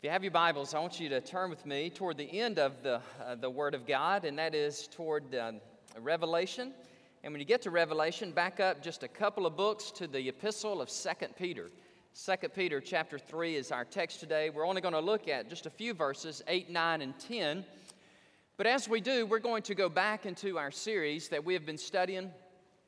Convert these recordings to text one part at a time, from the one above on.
If you have your Bibles, I want you to turn with me toward the end of the, uh, the Word of God, and that is toward uh, Revelation. And when you get to Revelation, back up just a couple of books to the epistle of 2 Peter. 2 Peter chapter 3 is our text today. We're only going to look at just a few verses, 8, 9, and 10. But as we do, we're going to go back into our series that we have been studying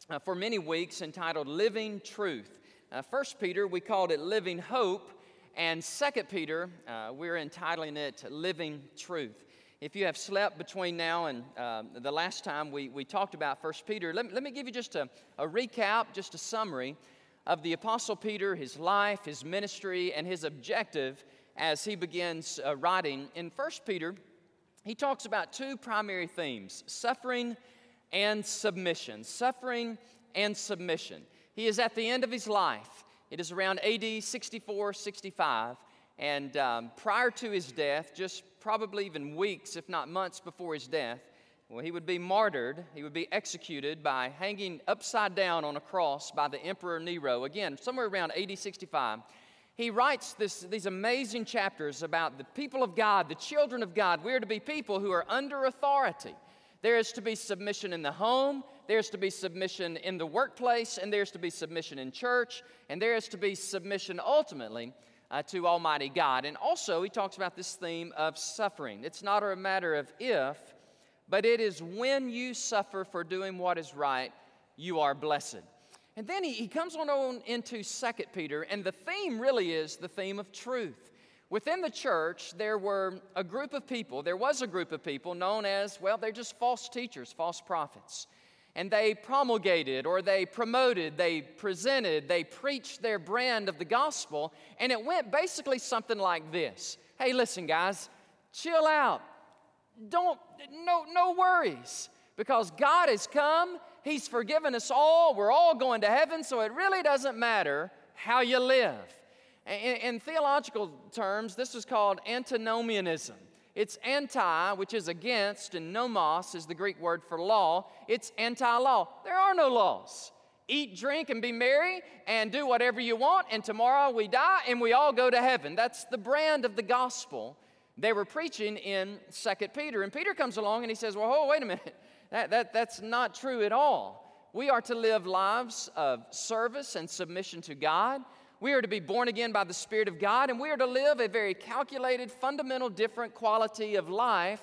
uh, for many weeks entitled Living Truth. Uh, 1 Peter, we called it Living Hope. And Second Peter, uh, we're entitling it Living Truth. If you have slept between now and uh, the last time we, we talked about First Peter, let, let me give you just a, a recap, just a summary of the Apostle Peter, his life, his ministry, and his objective as he begins uh, writing. In First Peter, he talks about two primary themes suffering and submission. Suffering and submission. He is at the end of his life. It is around AD 64, 65. And um, prior to his death, just probably even weeks, if not months before his death, well, he would be martyred. He would be executed by hanging upside down on a cross by the Emperor Nero. Again, somewhere around AD 65. He writes this, these amazing chapters about the people of God, the children of God. We are to be people who are under authority. There is to be submission in the home, there's to be submission in the workplace, and there's to be submission in church, and there is to be submission ultimately uh, to Almighty God. And also, he talks about this theme of suffering. It's not a matter of if, but it is when you suffer for doing what is right, you are blessed. And then he, he comes on into Second Peter, and the theme really is the theme of truth. Within the church, there were a group of people, there was a group of people known as, well, they're just false teachers, false prophets. And they promulgated or they promoted, they presented, they preached their brand of the gospel, and it went basically something like this Hey, listen, guys, chill out. Don't, no, no worries, because God has come, He's forgiven us all, we're all going to heaven, so it really doesn't matter how you live. In, in theological terms, this is called antinomianism. It's anti, which is against, and nomos is the Greek word for law. It's anti law. There are no laws. Eat, drink, and be merry, and do whatever you want, and tomorrow we die and we all go to heaven. That's the brand of the gospel they were preaching in Second Peter. And Peter comes along and he says, Well, oh, wait a minute. That, that, that's not true at all. We are to live lives of service and submission to God. We are to be born again by the Spirit of God, and we are to live a very calculated, fundamental, different quality of life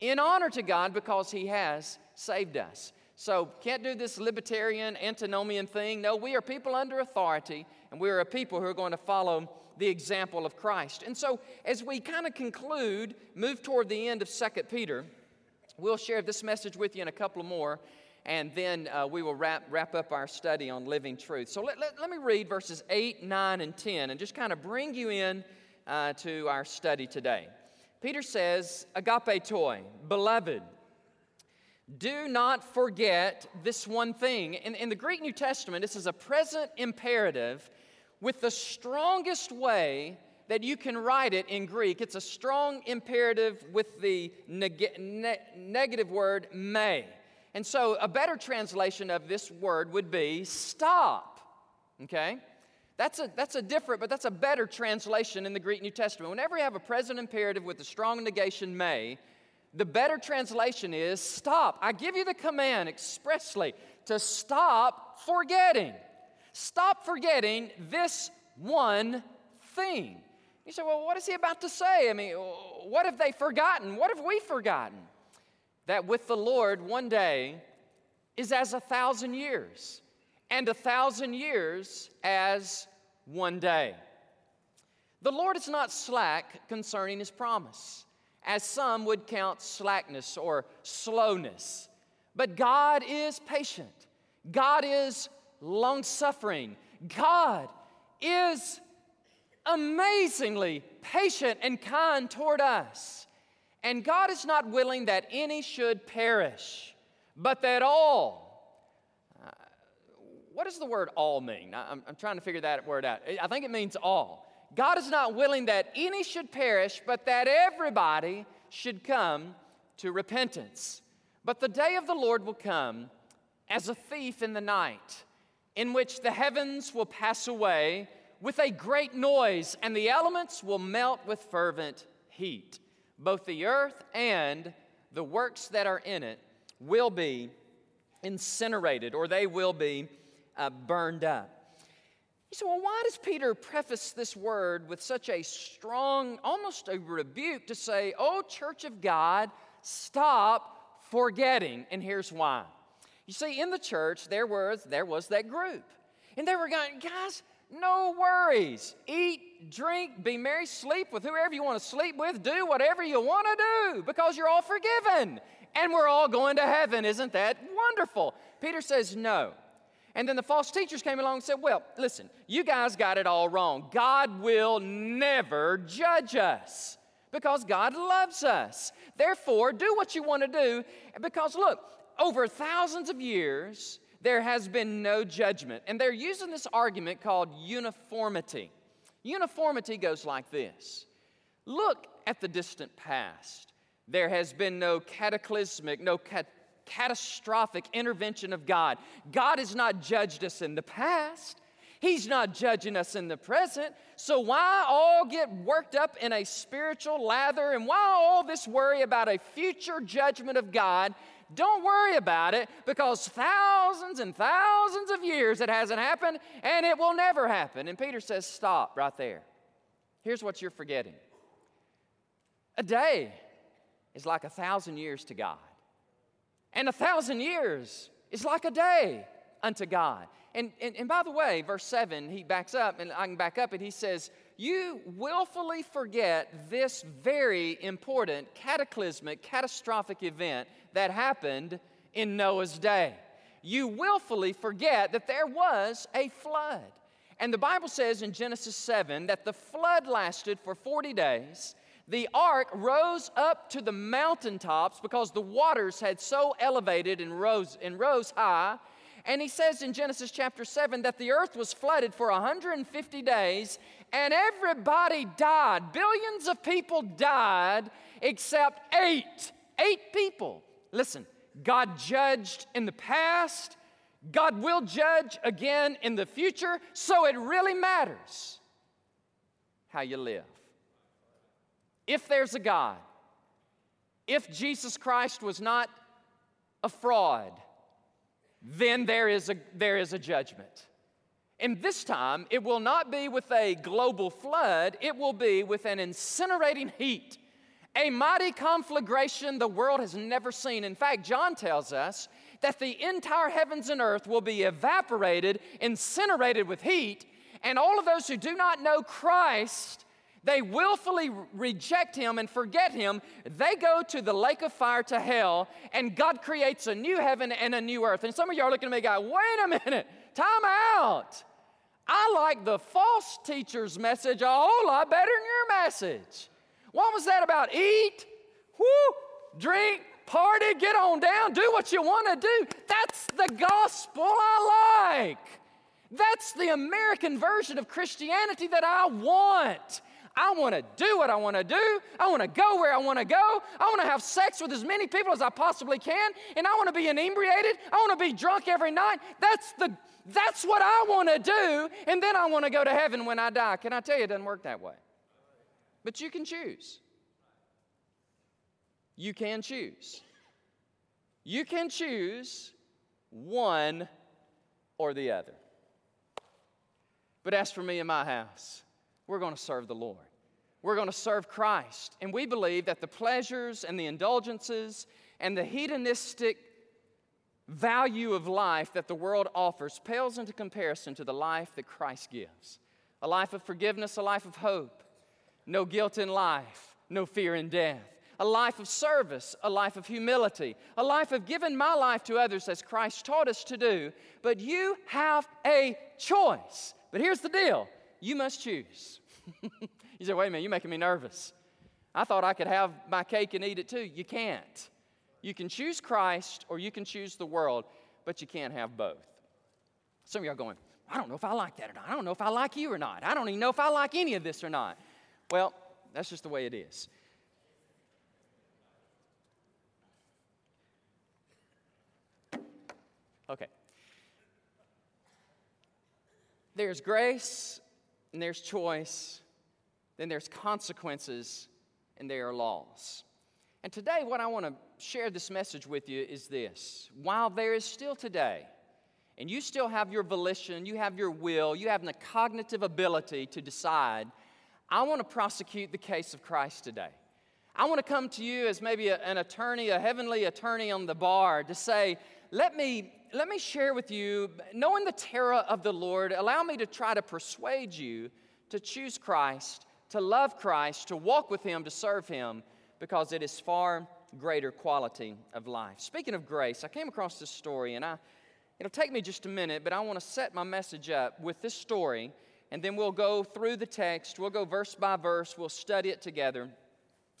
in honor to God because He has saved us. So, can't do this libertarian, antinomian thing. No, we are people under authority, and we are a people who are going to follow the example of Christ. And so, as we kind of conclude, move toward the end of 2 Peter, we'll share this message with you in a couple more and then uh, we will wrap, wrap up our study on living truth. So let, let, let me read verses 8, 9, and 10 and just kind of bring you in uh, to our study today. Peter says, Agapetoi, beloved, do not forget this one thing. In, in the Greek New Testament, this is a present imperative with the strongest way that you can write it in Greek. It's a strong imperative with the neg- ne- negative word may. And so, a better translation of this word would be stop. Okay? That's a, that's a different, but that's a better translation in the Greek New Testament. Whenever you have a present imperative with a strong negation, may, the better translation is stop. I give you the command expressly to stop forgetting. Stop forgetting this one thing. You say, well, what is he about to say? I mean, what have they forgotten? What have we forgotten? That with the Lord one day is as a thousand years, and a thousand years as one day. The Lord is not slack concerning his promise, as some would count slackness or slowness. But God is patient, God is long suffering, God is amazingly patient and kind toward us. And God is not willing that any should perish, but that all. Uh, what does the word all mean? I'm, I'm trying to figure that word out. I think it means all. God is not willing that any should perish, but that everybody should come to repentance. But the day of the Lord will come as a thief in the night, in which the heavens will pass away with a great noise, and the elements will melt with fervent heat. Both the earth and the works that are in it will be incinerated, or they will be uh, burned up. You say, well, why does Peter preface this word with such a strong, almost a rebuke to say, oh, church of God, stop forgetting? And here's why. You see, in the church, there was, there was that group. And they were going, guys, no worries. Eat, drink, be merry, sleep with whoever you want to sleep with, do whatever you want to do because you're all forgiven and we're all going to heaven. Isn't that wonderful? Peter says, no. And then the false teachers came along and said, Well, listen, you guys got it all wrong. God will never judge us because God loves us. Therefore, do what you want to do because look, over thousands of years, there has been no judgment. And they're using this argument called uniformity. Uniformity goes like this Look at the distant past. There has been no cataclysmic, no cat- catastrophic intervention of God. God has not judged us in the past. He's not judging us in the present. So, why all get worked up in a spiritual lather and why all this worry about a future judgment of God don't worry about it because thousands and thousands of years it hasn't happened and it will never happen. And Peter says, Stop right there. Here's what you're forgetting a day is like a thousand years to God, and a thousand years is like a day unto God. And, and, and by the way, verse 7, he backs up, and I can back up, and he says, You willfully forget this very important, cataclysmic, catastrophic event that happened in Noah's day. You willfully forget that there was a flood. And the Bible says in Genesis 7 that the flood lasted for 40 days. The ark rose up to the mountaintops because the waters had so elevated and rose, and rose high. And he says in Genesis chapter 7 that the earth was flooded for 150 days and everybody died. Billions of people died except eight. Eight people. Listen, God judged in the past, God will judge again in the future, so it really matters how you live. If there's a God, if Jesus Christ was not a fraud, then there is a, there is a judgment. And this time, it will not be with a global flood, it will be with an incinerating heat a mighty conflagration the world has never seen. In fact, John tells us that the entire heavens and earth will be evaporated, incinerated with heat, and all of those who do not know Christ, they willfully reject him and forget him. They go to the lake of fire to hell, and God creates a new heaven and a new earth. And some of you are looking at me going, wait a minute, time out. I like the false teacher's message a whole lot better than your message. What was that about? Eat, whoo, drink, party, get on down, do what you want to do. That's the gospel I like. That's the American version of Christianity that I want. I want to do what I want to do. I want to go where I want to go. I want to have sex with as many people as I possibly can. And I want to be inebriated. I want to be drunk every night. That's, the, that's what I want to do. And then I want to go to heaven when I die. Can I tell you, it doesn't work that way. But you can choose. You can choose. You can choose one or the other. But as for me and my house, we're going to serve the Lord. We're going to serve Christ. And we believe that the pleasures and the indulgences and the hedonistic value of life that the world offers pales into comparison to the life that Christ gives a life of forgiveness, a life of hope, no guilt in life, no fear in death. A life of service, a life of humility, a life of giving my life to others as Christ taught us to do. But you have a choice. But here's the deal you must choose. you say, wait a minute, you're making me nervous. I thought I could have my cake and eat it too. You can't. You can choose Christ or you can choose the world, but you can't have both. Some of are going, I don't know if I like that or not. I don't know if I like you or not. I don't even know if I like any of this or not. Well, that's just the way it is. Okay. There's grace and there's choice, then there's consequences, and there are laws. And today, what I want to share this message with you is this while there is still today, and you still have your volition, you have your will, you have the cognitive ability to decide, I want to prosecute the case of Christ today. I want to come to you as maybe a, an attorney, a heavenly attorney on the bar, to say, let me, let me share with you, knowing the terror of the Lord, allow me to try to persuade you to choose Christ, to love Christ, to walk with Him, to serve Him, because it is far greater quality of life. Speaking of grace, I came across this story, and I, it'll take me just a minute, but I want to set my message up with this story, and then we'll go through the text. We'll go verse by verse, we'll study it together,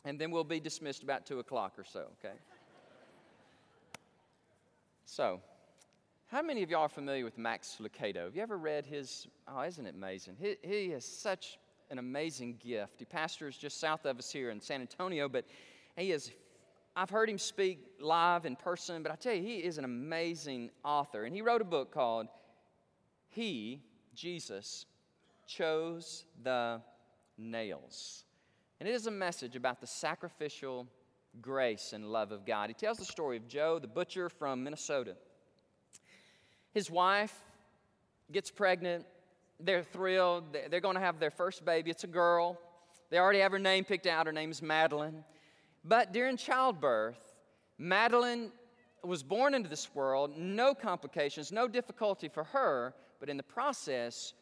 and then we'll be dismissed about 2 o'clock or so, okay? So, how many of y'all are familiar with Max Lucado? Have you ever read his? Oh, isn't it amazing? He, he has such an amazing gift. He pastors just south of us here in San Antonio, but he is, I've heard him speak live in person, but I tell you, he is an amazing author. And he wrote a book called He, Jesus, Chose the Nails. And it is a message about the sacrificial grace and love of God. He tells the story of Joe, the butcher from Minnesota. His wife gets pregnant they're thrilled. They're going to have their first baby. It's a girl. They already have her name picked out. Her name is Madeline. But during childbirth, Madeline was born into this world, no complications, no difficulty for her, but in the process,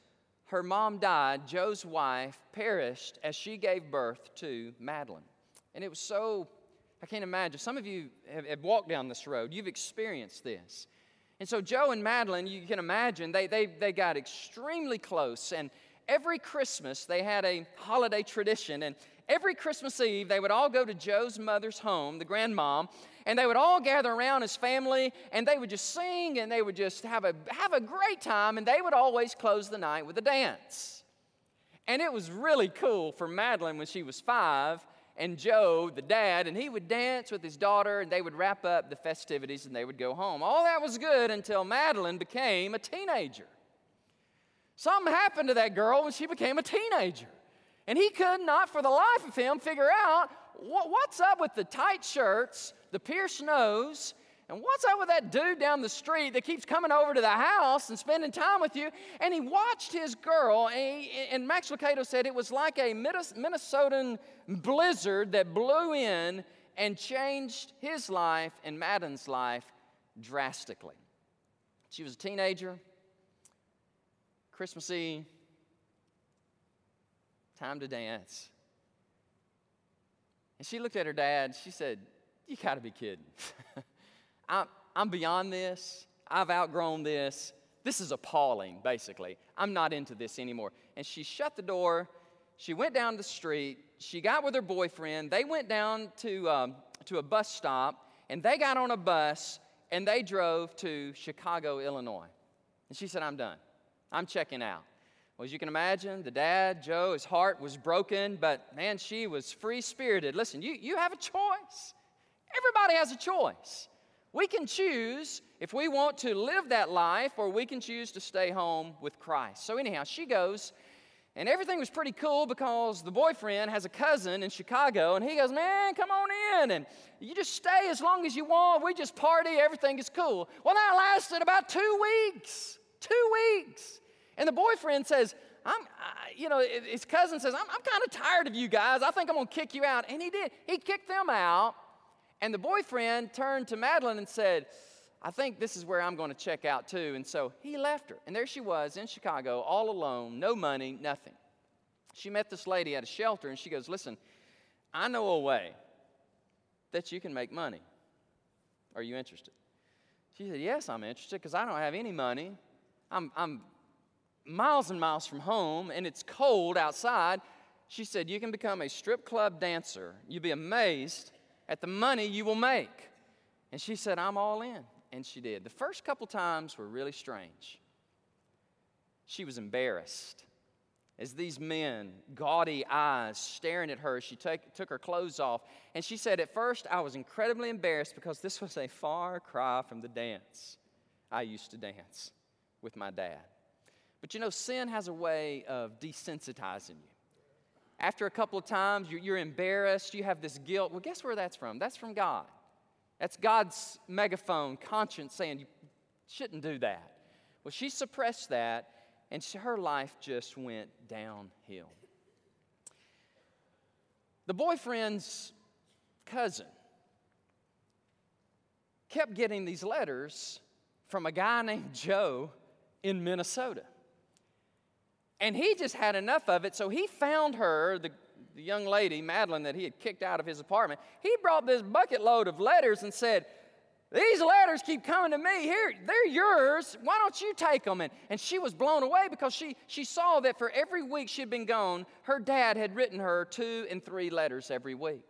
her mom died. Joe's wife perished as she gave birth to Madeline. And it was so, I can't imagine. Some of you have, have walked down this road, you've experienced this. And so Joe and Madeline, you can imagine, they, they, they got extremely close. And every Christmas, they had a holiday tradition. And every Christmas Eve, they would all go to Joe's mother's home, the grandmom, and they would all gather around as family, and they would just sing, and they would just have a, have a great time, and they would always close the night with a dance. And it was really cool for Madeline when she was five and Joe, the dad, and he would dance with his daughter, and they would wrap up the festivities and they would go home. All that was good until Madeline became a teenager. Something happened to that girl when she became a teenager. And he could not, for the life of him, figure out what's up with the tight shirts, the pierced nose, and what's up with that dude down the street that keeps coming over to the house and spending time with you? And he watched his girl, and, he, and Max Lucado said it was like a Minnesotan blizzard that blew in and changed his life and Madden's life drastically. She was a teenager, Christmas Eve, time to dance. And she looked at her dad, she said, You gotta be kidding. I'm, I'm beyond this. I've outgrown this. This is appalling, basically. I'm not into this anymore. And she shut the door. She went down the street. She got with her boyfriend. They went down to, um, to a bus stop, and they got on a bus and they drove to Chicago, Illinois. And she said, I'm done. I'm checking out. Well, as you can imagine, the dad, Joe, his heart was broken, but man, she was free spirited. Listen, you, you have a choice. Everybody has a choice. We can choose if we want to live that life or we can choose to stay home with Christ. So, anyhow, she goes, and everything was pretty cool because the boyfriend has a cousin in Chicago, and he goes, Man, come on in, and you just stay as long as you want. We just party, everything is cool. Well, that lasted about two weeks. Two weeks. And the boyfriend says, I'm, I, you know, his cousin says, I'm, I'm kind of tired of you guys. I think I'm going to kick you out. And he did. He kicked them out. And the boyfriend turned to Madeline and said, I think this is where I'm going to check out too. And so he left her. And there she was in Chicago, all alone, no money, nothing. She met this lady at a shelter and she goes, Listen, I know a way that you can make money. Are you interested? She said, Yes, I'm interested because I don't have any money. I'm, I'm miles and miles from home and it's cold outside. She said, You can become a strip club dancer. You'll be amazed at the money you will make. And she said, I'm all in. And she did. The first couple times were really strange. She was embarrassed as these men, gaudy eyes, staring at her. She take, took her clothes off. And she said, At first, I was incredibly embarrassed because this was a far cry from the dance I used to dance with my dad. But you know, sin has a way of desensitizing you. After a couple of times, you're, you're embarrassed, you have this guilt. Well, guess where that's from? That's from God. That's God's megaphone, conscience saying, you shouldn't do that. Well, she suppressed that, and her life just went downhill. The boyfriend's cousin kept getting these letters from a guy named Joe in Minnesota. And he just had enough of it, so he found her, the, the young lady, Madeline, that he had kicked out of his apartment. He brought this bucket load of letters and said, These letters keep coming to me. Here, they're yours. Why don't you take them? And, and she was blown away because she, she saw that for every week she'd been gone, her dad had written her two and three letters every week.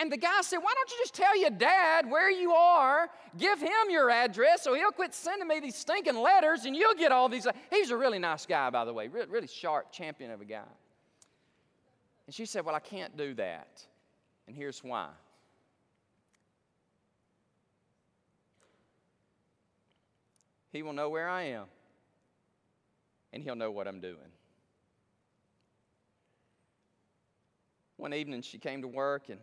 And the guy said, Why don't you just tell your dad where you are? Give him your address so he'll quit sending me these stinking letters and you'll get all these. He's a really nice guy, by the way, really, really sharp champion of a guy. And she said, Well, I can't do that. And here's why. He will know where I am, and he'll know what I'm doing. One evening, she came to work and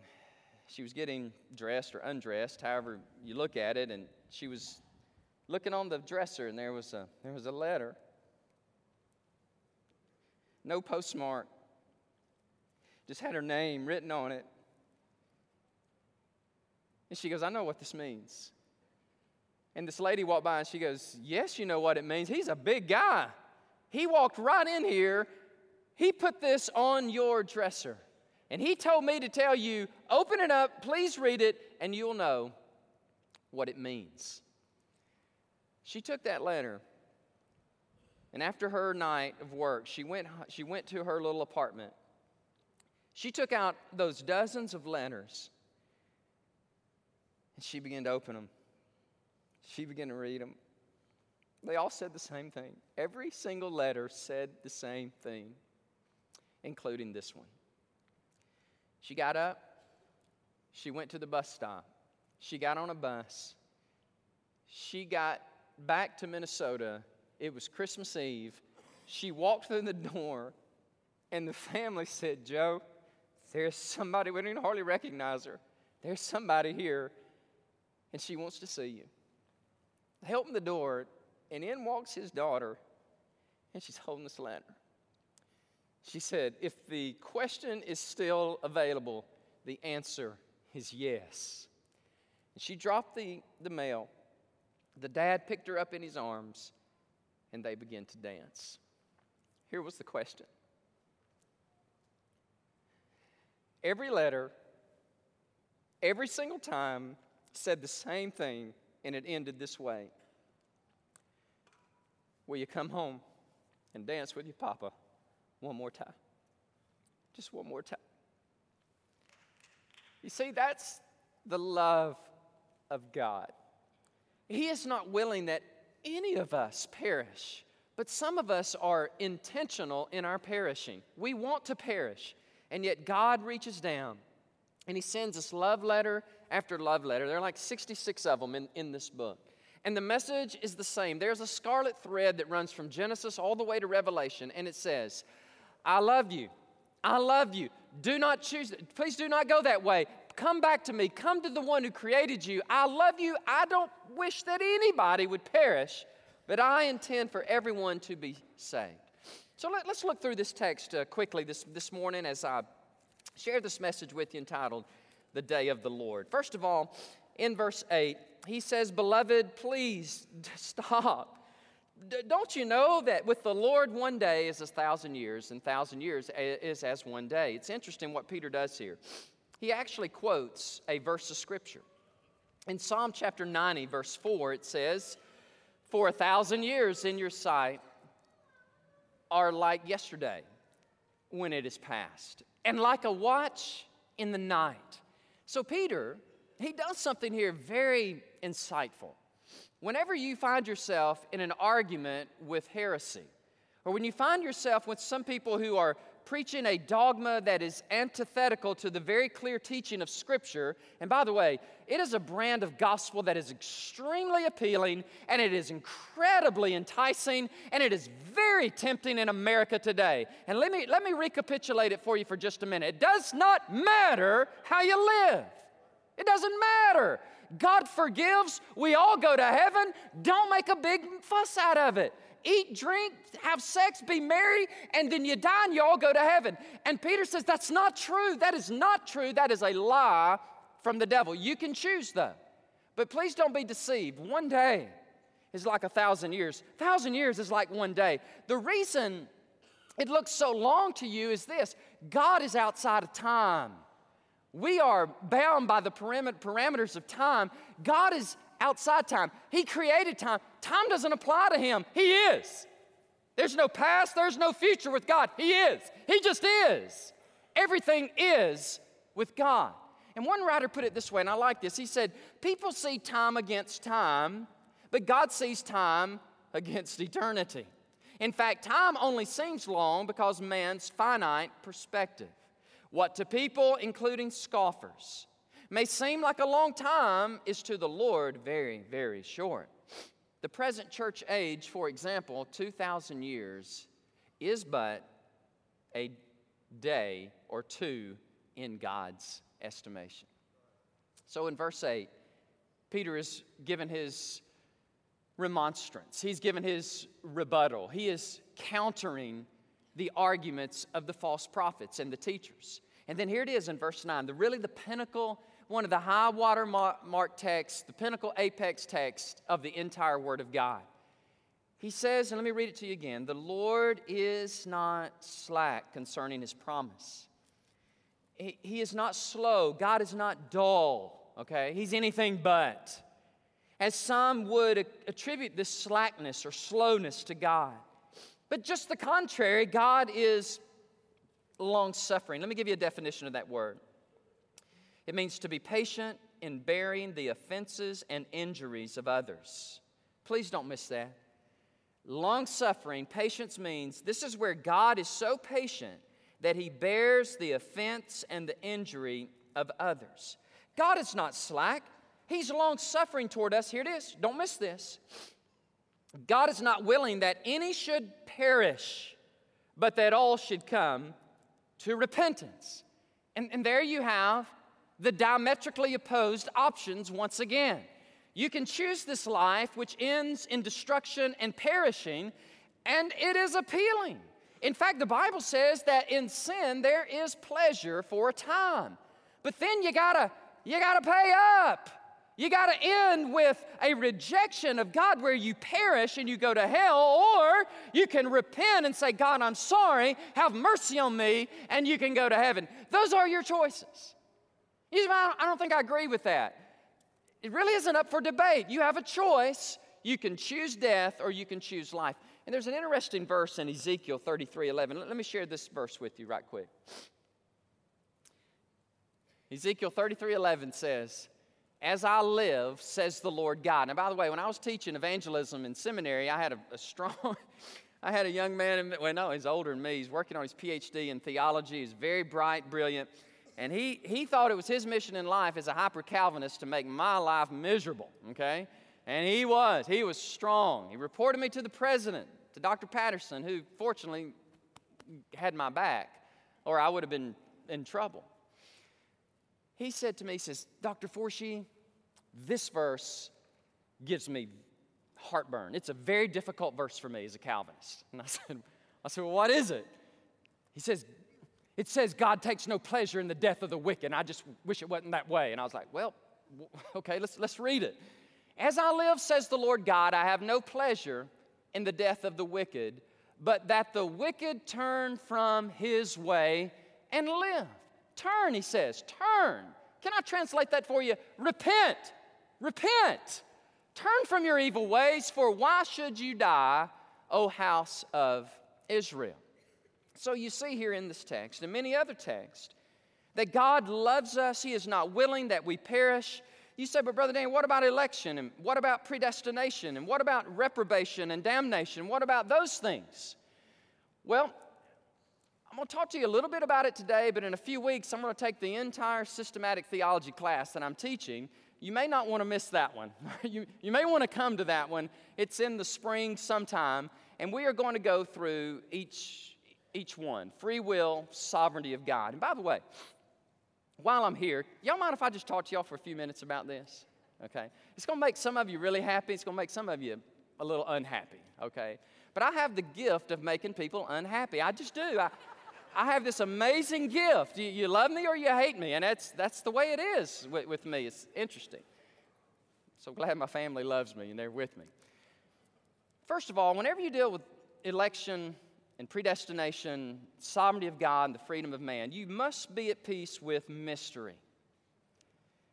she was getting dressed or undressed, however you look at it, and she was looking on the dresser, and there was a, there was a letter. No postmark, just had her name written on it. And she goes, I know what this means. And this lady walked by and she goes, Yes, you know what it means. He's a big guy. He walked right in here. He put this on your dresser. And he told me to tell you, open it up, please read it, and you'll know what it means. She took that letter, and after her night of work, she went, she went to her little apartment. She took out those dozens of letters, and she began to open them. She began to read them. They all said the same thing. Every single letter said the same thing, including this one. She got up, she went to the bus stop, she got on a bus, she got back to Minnesota. It was Christmas Eve. She walked through the door, and the family said, Joe, there's somebody, we didn't even hardly recognize her. There's somebody here, and she wants to see you. They open the door, and in walks his daughter, and she's holding this letter. She said, If the question is still available, the answer is yes. And she dropped the, the mail. The dad picked her up in his arms, and they began to dance. Here was the question Every letter, every single time, said the same thing, and it ended this way Will you come home and dance with your papa? one more time. Just one more time. You see, that's the love of God. He is not willing that any of us perish, but some of us are intentional in our perishing. We want to perish, and yet God reaches down and He sends us love letter after love letter. There are like 66 of them in, in this book. And the message is the same. There's a scarlet thread that runs from Genesis all the way to Revelation, and it says, I love you. I love you. Do not choose, please do not go that way. Come back to me. Come to the one who created you. I love you. I don't wish that anybody would perish, but I intend for everyone to be saved. So let, us look through this text uh, quickly this, this morning as I share this message with you entitled The Day of the Lord. First of all, in verse 8, he says, Beloved, please stop don't you know that with the Lord, one day is a thousand years, and thousand years is as one day? It's interesting what Peter does here. He actually quotes a verse of Scripture. In Psalm chapter 90, verse 4, it says, For a thousand years in your sight are like yesterday when it is past, and like a watch in the night. So, Peter, he does something here very insightful. Whenever you find yourself in an argument with heresy, or when you find yourself with some people who are preaching a dogma that is antithetical to the very clear teaching of Scripture. And by the way, it is a brand of gospel that is extremely appealing and it is incredibly enticing and it is very tempting in America today. And let me, let me recapitulate it for you for just a minute. It does not matter how you live, it doesn't matter. God forgives, we all go to heaven. Don't make a big fuss out of it eat, drink, have sex, be merry, and then you die and you all go to heaven. And Peter says, That's not true. That is not true. That is a lie from the devil. You can choose, though. But please don't be deceived. One day is like a thousand years, a thousand years is like one day. The reason it looks so long to you is this God is outside of time. We are bound by the parameters of time. God is outside time. He created time. Time doesn't apply to him. He is. There's no past, there's no future with God. He is. He just is. Everything is with God. And one writer put it this way, and I like this. He said, People see time against time, but God sees time against eternity. In fact, time only seems long because man's finite perspective. What to people, including scoffers, may seem like a long time is to the Lord very, very short. The present church age, for example, 2,000 years, is but a day or two in God's estimation. So in verse 8, Peter is given his remonstrance, he's given his rebuttal, he is countering the arguments of the false prophets and the teachers. And then here it is in verse 9, the really the pinnacle one of the high water mark texts, the pinnacle apex text of the entire Word of God. He says, and let me read it to you again the Lord is not slack concerning his promise. He, is not slow. God is not dull, okay? He's anything but. As some would attribute this slackness or slowness to God. But just the contrary, God is long suffering. Let me give you a definition of that word it means to be patient in bearing the offenses and injuries of others. Please don't miss that. Long suffering, patience means this is where God is so patient that he bears the offense and the injury of others. God is not slack, he's long suffering toward us. Here it is. Don't miss this. God is not willing that any should perish, but that all should come to repentance. And, and there you have the diametrically opposed options once again. You can choose this life which ends in destruction and perishing, and it is appealing. In fact, the Bible says that in sin there is pleasure for a time. But then you gotta, you gotta pay up. You got to end with a rejection of God where you perish and you go to hell, or you can repent and say, God, I'm sorry, have mercy on me, and you can go to heaven. Those are your choices. You say, I don't think I agree with that. It really isn't up for debate. You have a choice. You can choose death or you can choose life. And there's an interesting verse in Ezekiel 33 11. Let me share this verse with you right quick. Ezekiel 33 11 says, As I live, says the Lord God. And by the way, when I was teaching evangelism in seminary, I had a, a strong. I had a young man, well, no, he's older than me. He's working on his PhD in theology. He's very bright, brilliant. And he, he thought it was his mission in life as a hyper Calvinist to make my life miserable, okay? And he was. He was strong. He reported me to the president, to Dr. Patterson, who fortunately had my back, or I would have been in trouble. He said to me, he says, Dr. Forshee, this verse gives me heartburn. It's a very difficult verse for me as a Calvinist. And I said, I said, well, what is it? He says, it says God takes no pleasure in the death of the wicked. I just wish it wasn't that way. And I was like, well, okay, let's, let's read it. As I live, says the Lord God, I have no pleasure in the death of the wicked, but that the wicked turn from his way and live. Turn, he says, turn. Can I translate that for you? Repent, repent. Turn from your evil ways, for why should you die, O house of Israel? So you see here in this text and many other texts that God loves us. He is not willing that we perish. You say, but Brother Dan, what about election? And what about predestination? And what about reprobation and damnation? What about those things? Well, I'm going to talk to you a little bit about it today, but in a few weeks, I'm going to take the entire systematic theology class that I'm teaching. You may not want to miss that one. you, you may want to come to that one. It's in the spring sometime, and we are going to go through each, each one free will, sovereignty of God. And by the way, while I'm here, y'all mind if I just talk to y'all for a few minutes about this? Okay? It's going to make some of you really happy, it's going to make some of you a little unhappy, okay? But I have the gift of making people unhappy. I just do. I, I have this amazing gift. You, you, love me or you hate me, and that's, that's the way it is with, with me. It's interesting. So glad my family loves me and they're with me. First of all, whenever you deal with election and predestination, sovereignty of God, and the freedom of man, you must be at peace with mystery.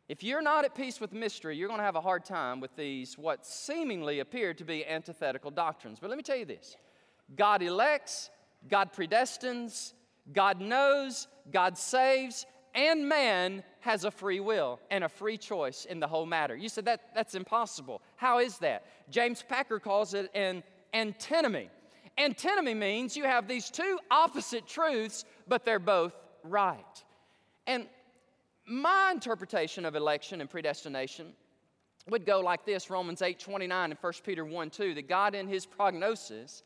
If you're not at peace with mystery, you're going to have a hard time with these, what seemingly appear to be antithetical doctrines. But let me tell you this God elects, God predestines, God knows, God saves, and man has a free will and a free choice in the whole matter. You said that that's impossible. How is that? James Packer calls it an antinomy. Antinomy means you have these two opposite truths, but they're both right. And my interpretation of election and predestination would go like this Romans 8 29 and 1 Peter 1 2 that God in his prognosis,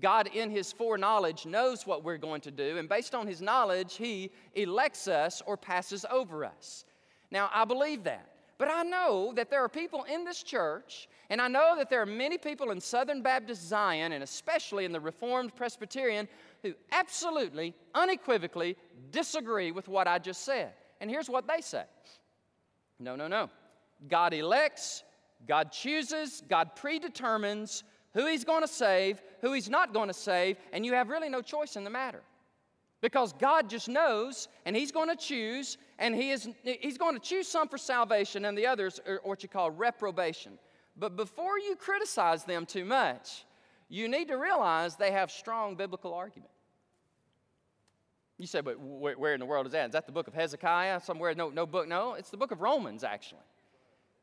God in his foreknowledge knows what we're going to do, and based on his knowledge, he elects us or passes over us. Now, I believe that. But I know that there are people in this church, and I know that there are many people in Southern Baptist Zion, and especially in the Reformed Presbyterian, who absolutely, unequivocally disagree with what I just said. And here's what they say No, no, no. God elects, God chooses, God predetermines who He's going to save, who He's not going to save, and you have really no choice in the matter. Because God just knows, and He's going to choose, and he is, He's going to choose some for salvation, and the others are what you call reprobation. But before you criticize them too much, you need to realize they have strong biblical argument. You say, but where in the world is that? Is that the book of Hezekiah? Somewhere? No, no book. No, it's the book of Romans, actually.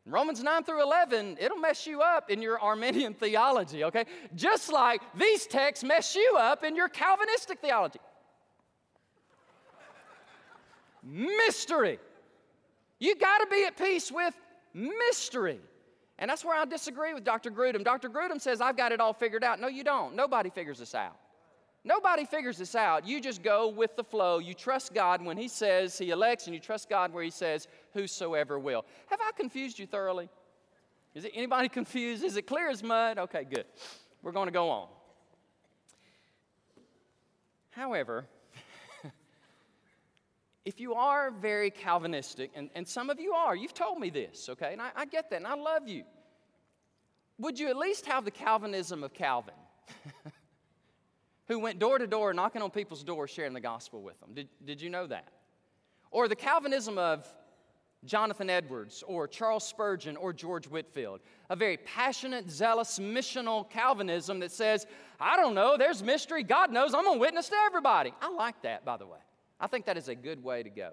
Romans 9 through 11, it'll mess you up in your Arminian theology, okay? Just like these texts mess you up in your Calvinistic theology mystery. You got to be at peace with mystery. And that's where I disagree with Dr. Grudem. Dr. Grudem says, I've got it all figured out. No, you don't. Nobody figures this out. Nobody figures this out. You just go with the flow. You trust God when He says He elects, and you trust God where He says, Whosoever will. Have I confused you thoroughly? Is it anybody confused? Is it clear as mud? Okay, good. We're going to go on. However, if you are very Calvinistic, and, and some of you are, you've told me this, okay, and I, I get that, and I love you. Would you at least have the Calvinism of Calvin, who went door to door knocking on people's doors sharing the gospel with them? Did, did you know that? Or the Calvinism of Jonathan Edwards or Charles Spurgeon or George Whitefield. A very passionate, zealous, missional Calvinism that says, I don't know, there's mystery, God knows, I'm gonna witness to everybody. I like that, by the way. I think that is a good way to go.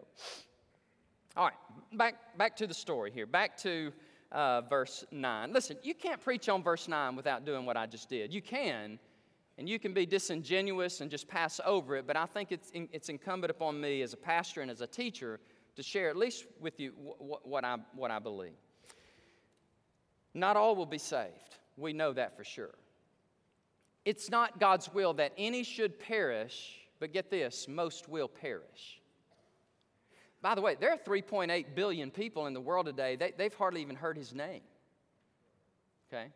All right, back, back to the story here. Back to uh, verse 9. Listen, you can't preach on verse 9 without doing what I just did. You can, and you can be disingenuous and just pass over it, but I think it's, it's incumbent upon me as a pastor and as a teacher to share at least with you what, I, what I believe. Not all will be saved. We know that for sure. It's not God's will that any should perish but get this most will perish. By the way, there are 3.8 billion people in the world today, they, they've hardly even heard his name. Okay?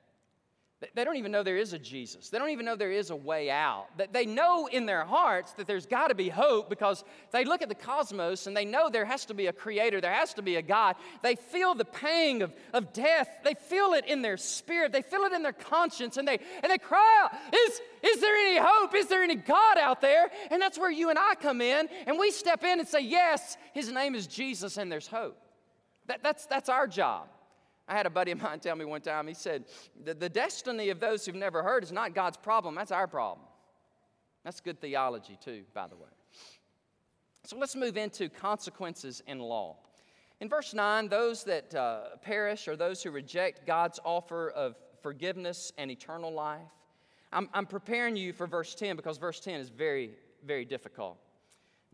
They don't even know there is a Jesus. They don't even know there is a way out. They know in their hearts that there's got to be hope because they look at the cosmos and they know there has to be a creator, there has to be a God. They feel the pang of, of death. They feel it in their spirit, they feel it in their conscience, and they, and they cry out, is, is there any hope? Is there any God out there? And that's where you and I come in and we step in and say, Yes, his name is Jesus and there's hope. That, that's, that's our job. I had a buddy of mine tell me one time, he said, the, the destiny of those who've never heard is not God's problem, that's our problem. That's good theology, too, by the way. So let's move into consequences in law. In verse 9, those that uh, perish are those who reject God's offer of forgiveness and eternal life. I'm, I'm preparing you for verse 10 because verse 10 is very, very difficult.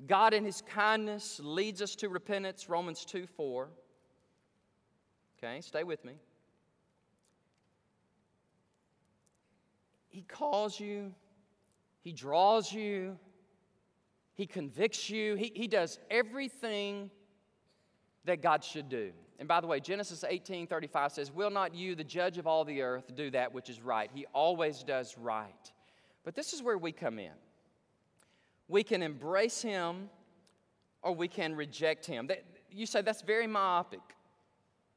God, in His kindness, leads us to repentance, Romans 2 4. Okay, stay with me. He calls you, He draws you, He convicts you, He, he does everything that God should do. And by the way, Genesis 18 35 says, Will not you, the judge of all the earth, do that which is right? He always does right. But this is where we come in. We can embrace him or we can reject him. You say that's very myopic.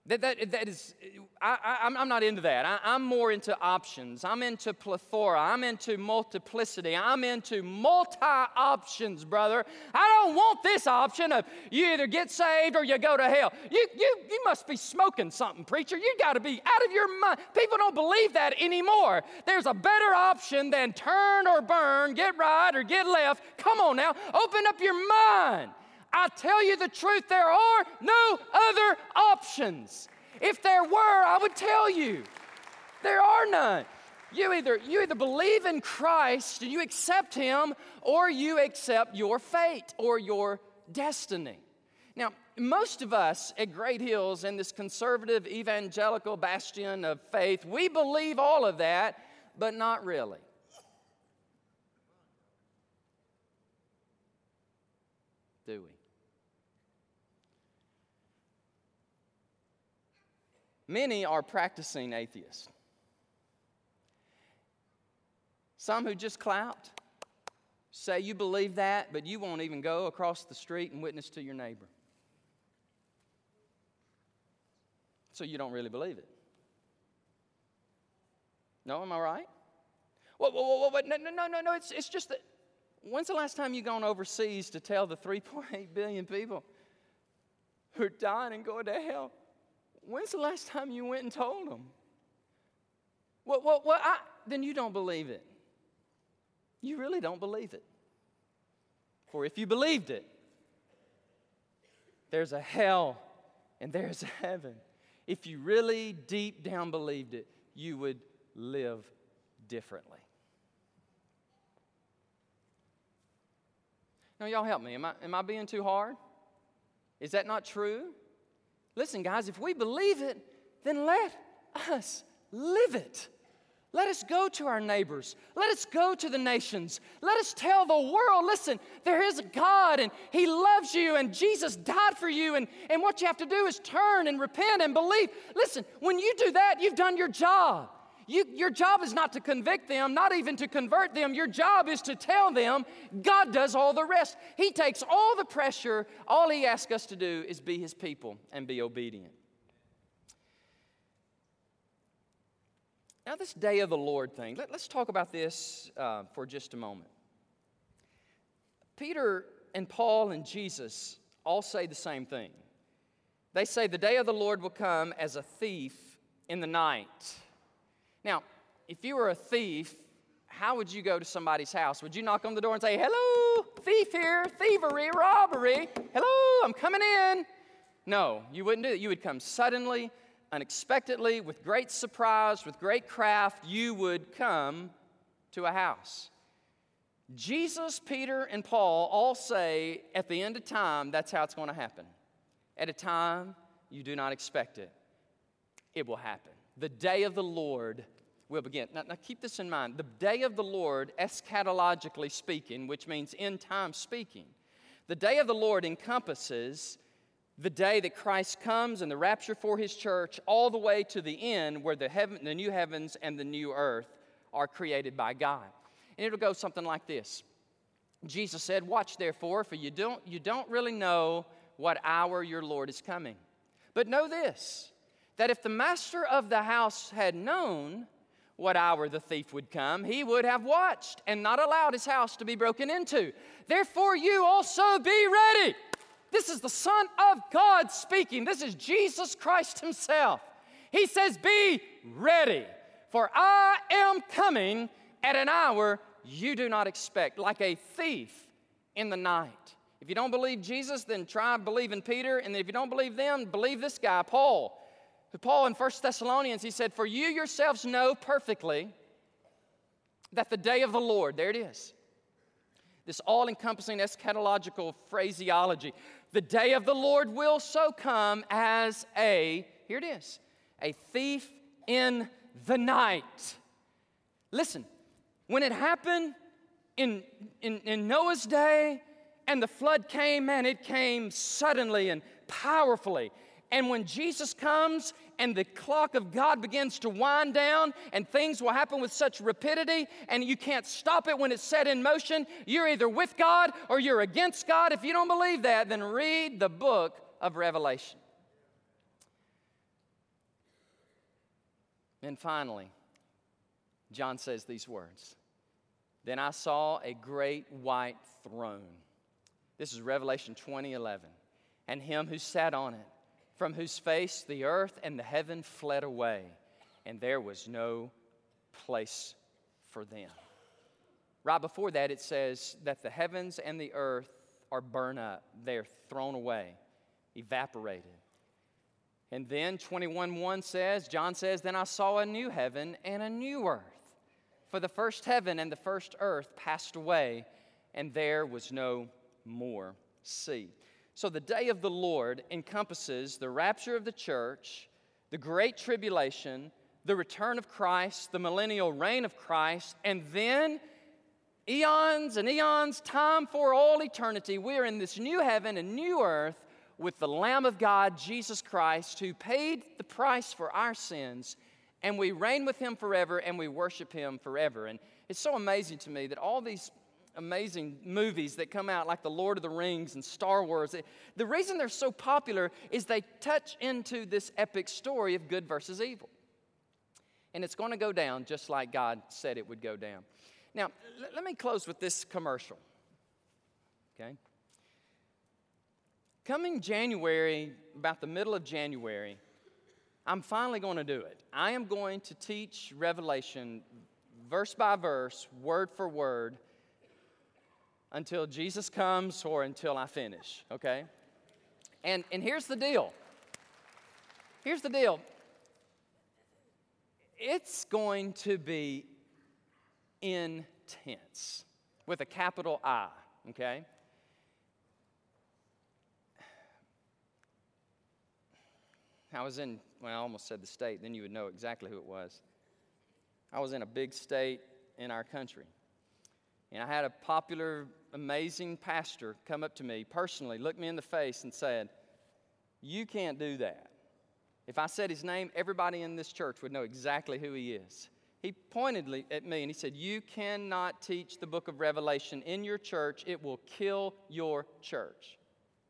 That, that, that is, I, I, am not into that. I, am more into options. I'm into plethora. I'm into multiplicity. I'm into multi options, brother. I don't want this option of you either get saved or you go to hell. You, you, you must be smoking something, preacher. You got to be out of your mind. People don't believe that anymore. There's a better option than turn or burn, get right or get left. Come on now, open up your mind. I tell you the truth, there are no other options. If there were, I would tell you. There are none. You either, you either believe in Christ and you accept Him, or you accept your fate or your destiny. Now, most of us at Great Hills in this conservative evangelical bastion of faith, we believe all of that, but not really. Do we? Many are practicing atheists. Some who just clout say you believe that, but you won't even go across the street and witness to your neighbor. So you don't really believe it. No, am I right? Whoa, whoa, whoa, whoa, no, no, no, no, it's, it's just that. When's the last time you gone overseas to tell the 3.8 billion people who are dying and going to hell? When's the last time you went and told them? Well, well, well I, then you don't believe it. You really don't believe it. For if you believed it, there's a hell and there's a heaven. If you really deep down believed it, you would live differently. Now, y'all help me. Am I, am I being too hard? Is that not true? Listen, guys, if we believe it, then let us live it. Let us go to our neighbors. Let us go to the nations. Let us tell the world listen, there is a God and He loves you and Jesus died for you. And, and what you have to do is turn and repent and believe. Listen, when you do that, you've done your job. You, your job is not to convict them, not even to convert them. Your job is to tell them God does all the rest. He takes all the pressure. All He asks us to do is be His people and be obedient. Now, this day of the Lord thing, let, us talk about this uh, for just a moment. Peter and Paul and Jesus all say the same thing. They say the day of the Lord will come as a thief in the night. Now, if you were a thief, how would you go to somebody's house? Would you knock on the door and say, Hello, thief here, thievery, robbery, hello, I'm coming in? No, you wouldn't do it. You would come suddenly, unexpectedly, with great surprise, with great craft, you would come to a house. Jesus, Peter, and Paul all say at the end of time, that's how it's going to happen. At a time you do not expect it, it will happen. The day of the Lord will begin. Now, now, keep this in mind. The day of the Lord, eschatologically speaking, which means end time speaking, the day of the Lord encompasses the day that Christ comes and the rapture for his church, all the way to the end where the, heaven, the new heavens and the new earth are created by God. And it'll go something like this Jesus said, Watch therefore, for you don't, you don't really know what hour your Lord is coming. But know this that if the master of the house had known, what hour the thief would come, he would have watched and not allowed his house to be broken into. Therefore, you also be ready. This is the Son of God speaking. This is Jesus Christ Himself. He says, Be ready, for I am coming at an hour you do not expect, like a thief in the night. If you don't believe Jesus, then try believing Peter. And if you don't believe them, believe this guy, Paul. Paul in 1 Thessalonians, he said, For you yourselves know perfectly that the day of the Lord, there it is, this all encompassing eschatological phraseology. The day of the Lord will so come as a, here it is, a thief in the night. Listen, when it happened in, in, in Noah's day and the flood came, and it came suddenly and powerfully. And when Jesus comes and the clock of God begins to wind down and things will happen with such rapidity and you can't stop it when it's set in motion, you're either with God or you're against God. If you don't believe that, then read the book of Revelation. And finally, John says these words Then I saw a great white throne. This is Revelation 20 11. And him who sat on it from whose face the earth and the heaven fled away, and there was no place for them. Right before that, it says that the heavens and the earth are burned up, they're thrown away, evaporated. And then 21 1 says, John says, Then I saw a new heaven and a new earth. For the first heaven and the first earth passed away, and there was no more sea. So the day of the Lord encompasses the rapture of the church, the great tribulation, the return of Christ, the millennial reign of Christ, and then eons and eons, time for all eternity. We are in this new heaven and new earth with the Lamb of God, Jesus Christ, who paid the price for our sins, and we reign with him forever and we worship him forever. And it's so amazing to me that all these amazing movies that come out, like The Lord of the Rings and Star Wars. The reason they're so popular is they touch into this epic story of good versus evil. And it's going to go down just like God said it would go down. Now, let me close with this commercial. Okay? Coming January, about the middle of January, I'm finally going to do it. I am going to teach Revelation verse by verse, word for word, until Jesus comes or until I finish, okay? And, and here's the deal. Here's the deal. It's going to be intense with a capital I, okay? I was in, well, I almost said the state, then you would know exactly who it was. I was in a big state in our country. And I had a popular, amazing pastor come up to me personally, look me in the face, and said, You can't do that. If I said his name, everybody in this church would know exactly who he is. He pointed at me and he said, You cannot teach the book of Revelation in your church, it will kill your church.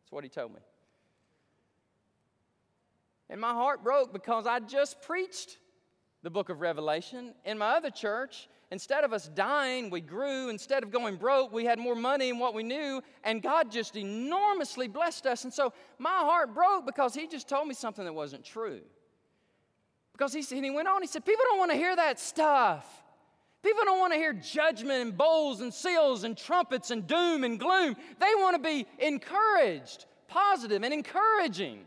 That's what he told me. And my heart broke because I just preached the book of Revelation in my other church, instead of us dying, we grew. Instead of going broke, we had more money than what we knew. And God just enormously blessed us. And so my heart broke because He just told me something that wasn't true. Because He, and he went on, He said, People don't want to hear that stuff. People don't want to hear judgment and bowls and seals and trumpets and doom and gloom. They want to be encouraged, positive and encouraging.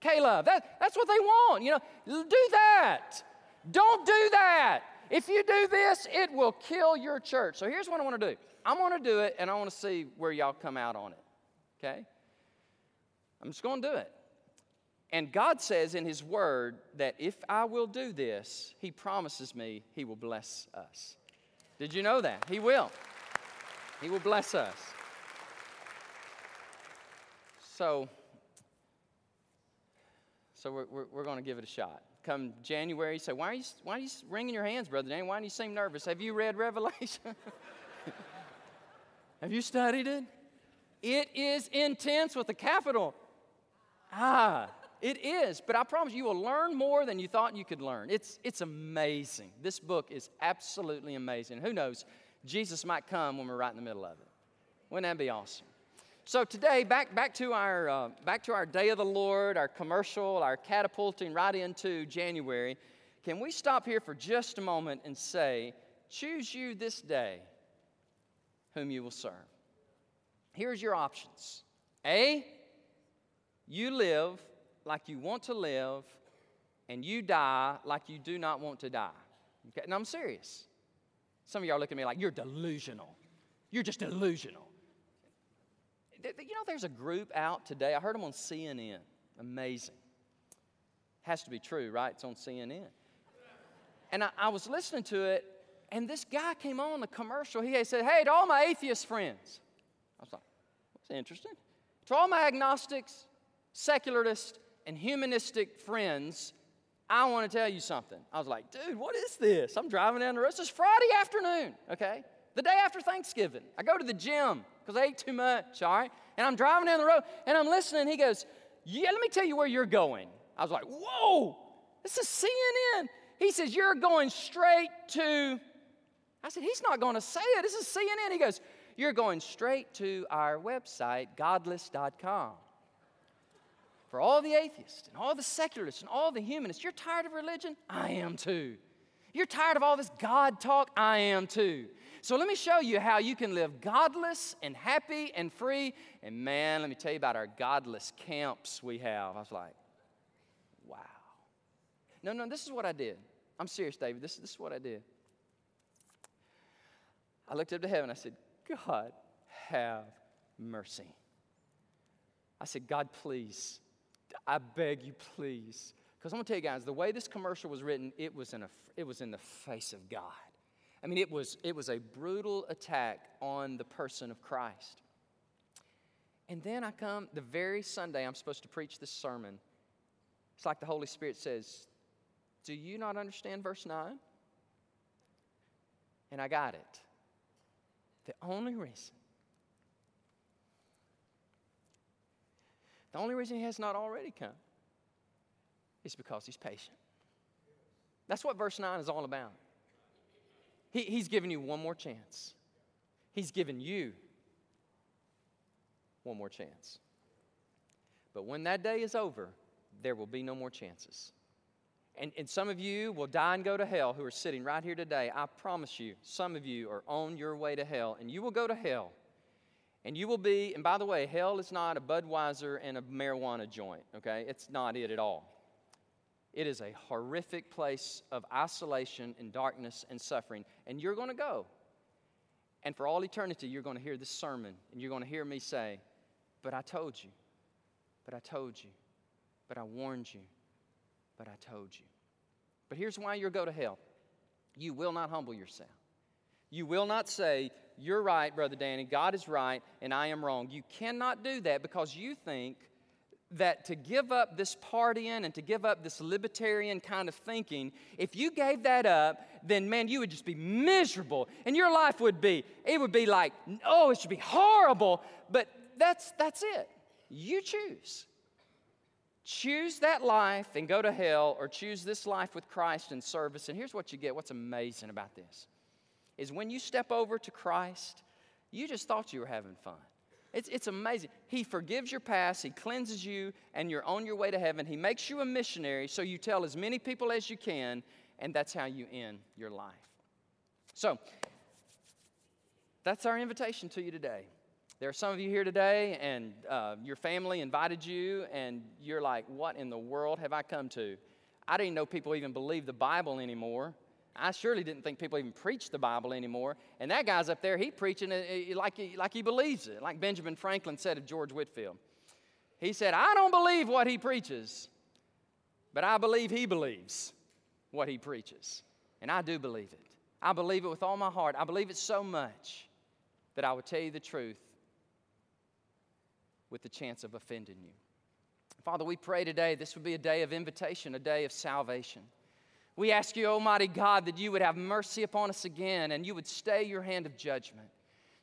Caleb, that, that's what they want. You know, do that. Don't do that. If you do this, it will kill your church. So here's what I want to do I want to do it, and I want to see where y'all come out on it. Okay? I'm just going to do it. And God says in His Word that if I will do this, He promises me He will bless us. Did you know that? He will. He will bless us. So, so we're, we're, we're going to give it a shot come January, say, why are you, why are you wringing your hands, Brother Dan? Why do you seem nervous? Have you read Revelation? Have you studied it? It is intense with a capital. Ah, it is. But I promise you will learn more than you thought you could learn. It's, it's amazing. This book is absolutely amazing. Who knows? Jesus might come when we're right in the middle of it. Wouldn't that be awesome? So today, back, back, to our, uh, back to our Day of the Lord, our commercial, our catapulting right into January. Can we stop here for just a moment and say, choose you this day whom you will serve? Here's your options A, you live like you want to live, and you die like you do not want to die. Okay? And I'm serious. Some of y'all look at me like, you're delusional. You're just delusional. You know, there's a group out today. I heard them on CNN. Amazing. Has to be true, right? It's on CNN. And I, I was listening to it, and this guy came on the commercial. He said, Hey, to all my atheist friends. I was like, That's interesting. To all my agnostics, secularists, and humanistic friends, I want to tell you something. I was like, dude, what is this? I'm driving down the road. Is Friday afternoon, okay? The day after Thanksgiving. I go to the gym because I ate too much, all right? And I'm driving down the road and I'm listening. He goes, Yeah, let me tell you where you're going. I was like, Whoa, this is CNN. He says, You're going straight to. I said, He's not going to say it. This is CNN. He goes, You're going straight to our website, godless.com. For all the atheists and all the secularists and all the humanists, you're tired of religion? I am too. You're tired of all this God talk? I am too. So let me show you how you can live godless and happy and free. And man, let me tell you about our godless camps we have. I was like, wow. No, no, this is what I did. I'm serious, David. This, this is what I did. I looked up to heaven. I said, God, have mercy. I said, God, please I beg you, please. Because I'm going to tell you guys, the way this commercial was written, it was, in a, it was in the face of God. I mean, it was, it was a brutal attack on the person of Christ. And then I come, the very Sunday I'm supposed to preach this sermon. It's like the Holy Spirit says, Do you not understand verse 9? And I got it. The only reason The only reason he has not already come is because he's patient. That's what verse 9 is all about. He, he's given you one more chance. He's given you one more chance. But when that day is over, there will be no more chances. And, and some of you will die and go to hell who are sitting right here today. I promise you, some of you are on your way to hell, and you will go to hell and you will be, and by the way, hell is not a Budweiser and a marijuana joint, okay? It's not it at all. It is a horrific place of isolation and darkness and suffering. And you're going to go. And for all eternity, you're going to hear this sermon and you're going to hear me say, But I told you, but I told you, but I warned you, but I told you. But here's why you'll go to hell you will not humble yourself. You will not say, You're right, Brother Danny, God is right, and I am wrong. You cannot do that because you think that to give up this partying and to give up this libertarian kind of thinking, if you gave that up, then man, you would just be miserable. And your life would be, it would be like, oh, it should be horrible. But that's that's it. You choose. Choose that life and go to hell, or choose this life with Christ and service. And here's what you get what's amazing about this is when you step over to Christ, you just thought you were having fun. It's, it's amazing. He forgives your past, He cleanses you, and you're on your way to heaven. He makes you a missionary, so you tell as many people as you can, and that's how you end your life. So, that's our invitation to you today. There are some of you here today, and uh, your family invited you, and you're like, What in the world have I come to? I didn't know people even believe the Bible anymore. I surely didn't think people even preached the Bible anymore. And that guy's up there, he preaching it like he, like he believes it, like Benjamin Franklin said of George Whitefield. He said, I don't believe what he preaches, but I believe he believes what he preaches. And I do believe it. I believe it with all my heart. I believe it so much that I would tell you the truth with the chance of offending you. Father, we pray today this would be a day of invitation, a day of salvation. We ask you, Almighty God, that you would have mercy upon us again and you would stay your hand of judgment.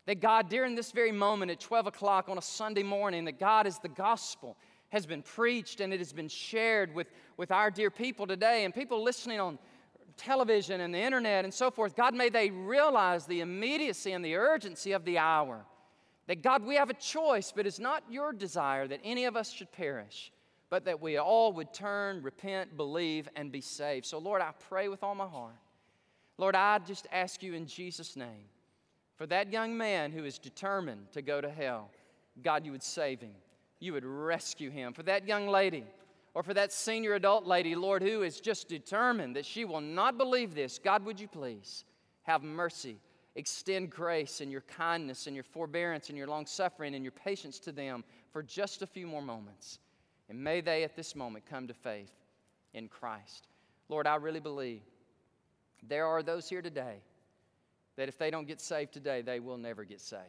That God, during this very moment at 12 o'clock on a Sunday morning, that God, as the gospel has been preached and it has been shared with, with our dear people today and people listening on television and the internet and so forth, God, may they realize the immediacy and the urgency of the hour. That God, we have a choice, but it's not your desire that any of us should perish but that we all would turn, repent, believe, and be saved. So, Lord, I pray with all my heart. Lord, I just ask you in Jesus' name for that young man who is determined to go to hell, God, you would save him. You would rescue him. For that young lady, or for that senior adult lady, Lord, who is just determined that she will not believe this, God, would you please have mercy extend grace and your kindness and your forbearance and your long suffering and your patience to them for just a few more moments. And may they at this moment come to faith in Christ. Lord, I really believe there are those here today that if they don't get saved today, they will never get saved.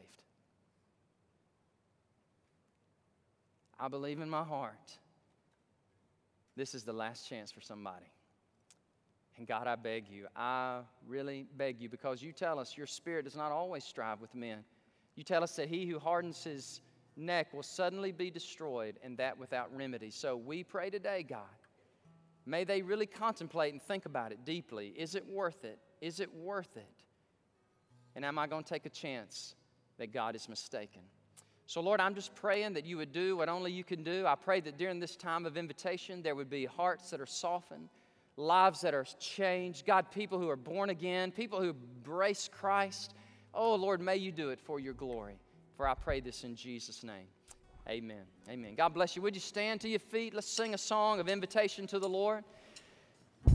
I believe in my heart this is the last chance for somebody. And God, I beg you, I really beg you, because you tell us your spirit does not always strive with men. You tell us that he who hardens his neck will suddenly be destroyed, and that without remedy. So we pray today, God, may they really contemplate and think about it deeply. Is it worth it? Is it worth it? And am I going to take a chance that God is mistaken? So, Lord, I'm just praying that you would do what only you can do. I pray that during this time of invitation, there would be hearts that are softened, lives that are changed. God, people who are born again, people who embrace Christ. Oh, Lord, may you do it for your glory. For I pray this in Jesus' name. Amen. Amen. God bless you. Would you stand to your feet? Let's sing a song of invitation to the Lord.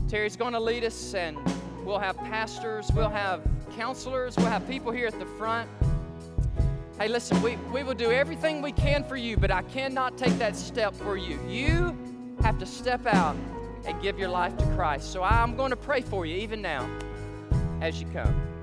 Terry's going to lead us, and we'll have pastors, we'll have counselors, we'll have people here at the front. Hey, listen, we, we will do everything we can for you, but I cannot take that step for you. You have to step out and give your life to Christ. So I'm going to pray for you even now as you come.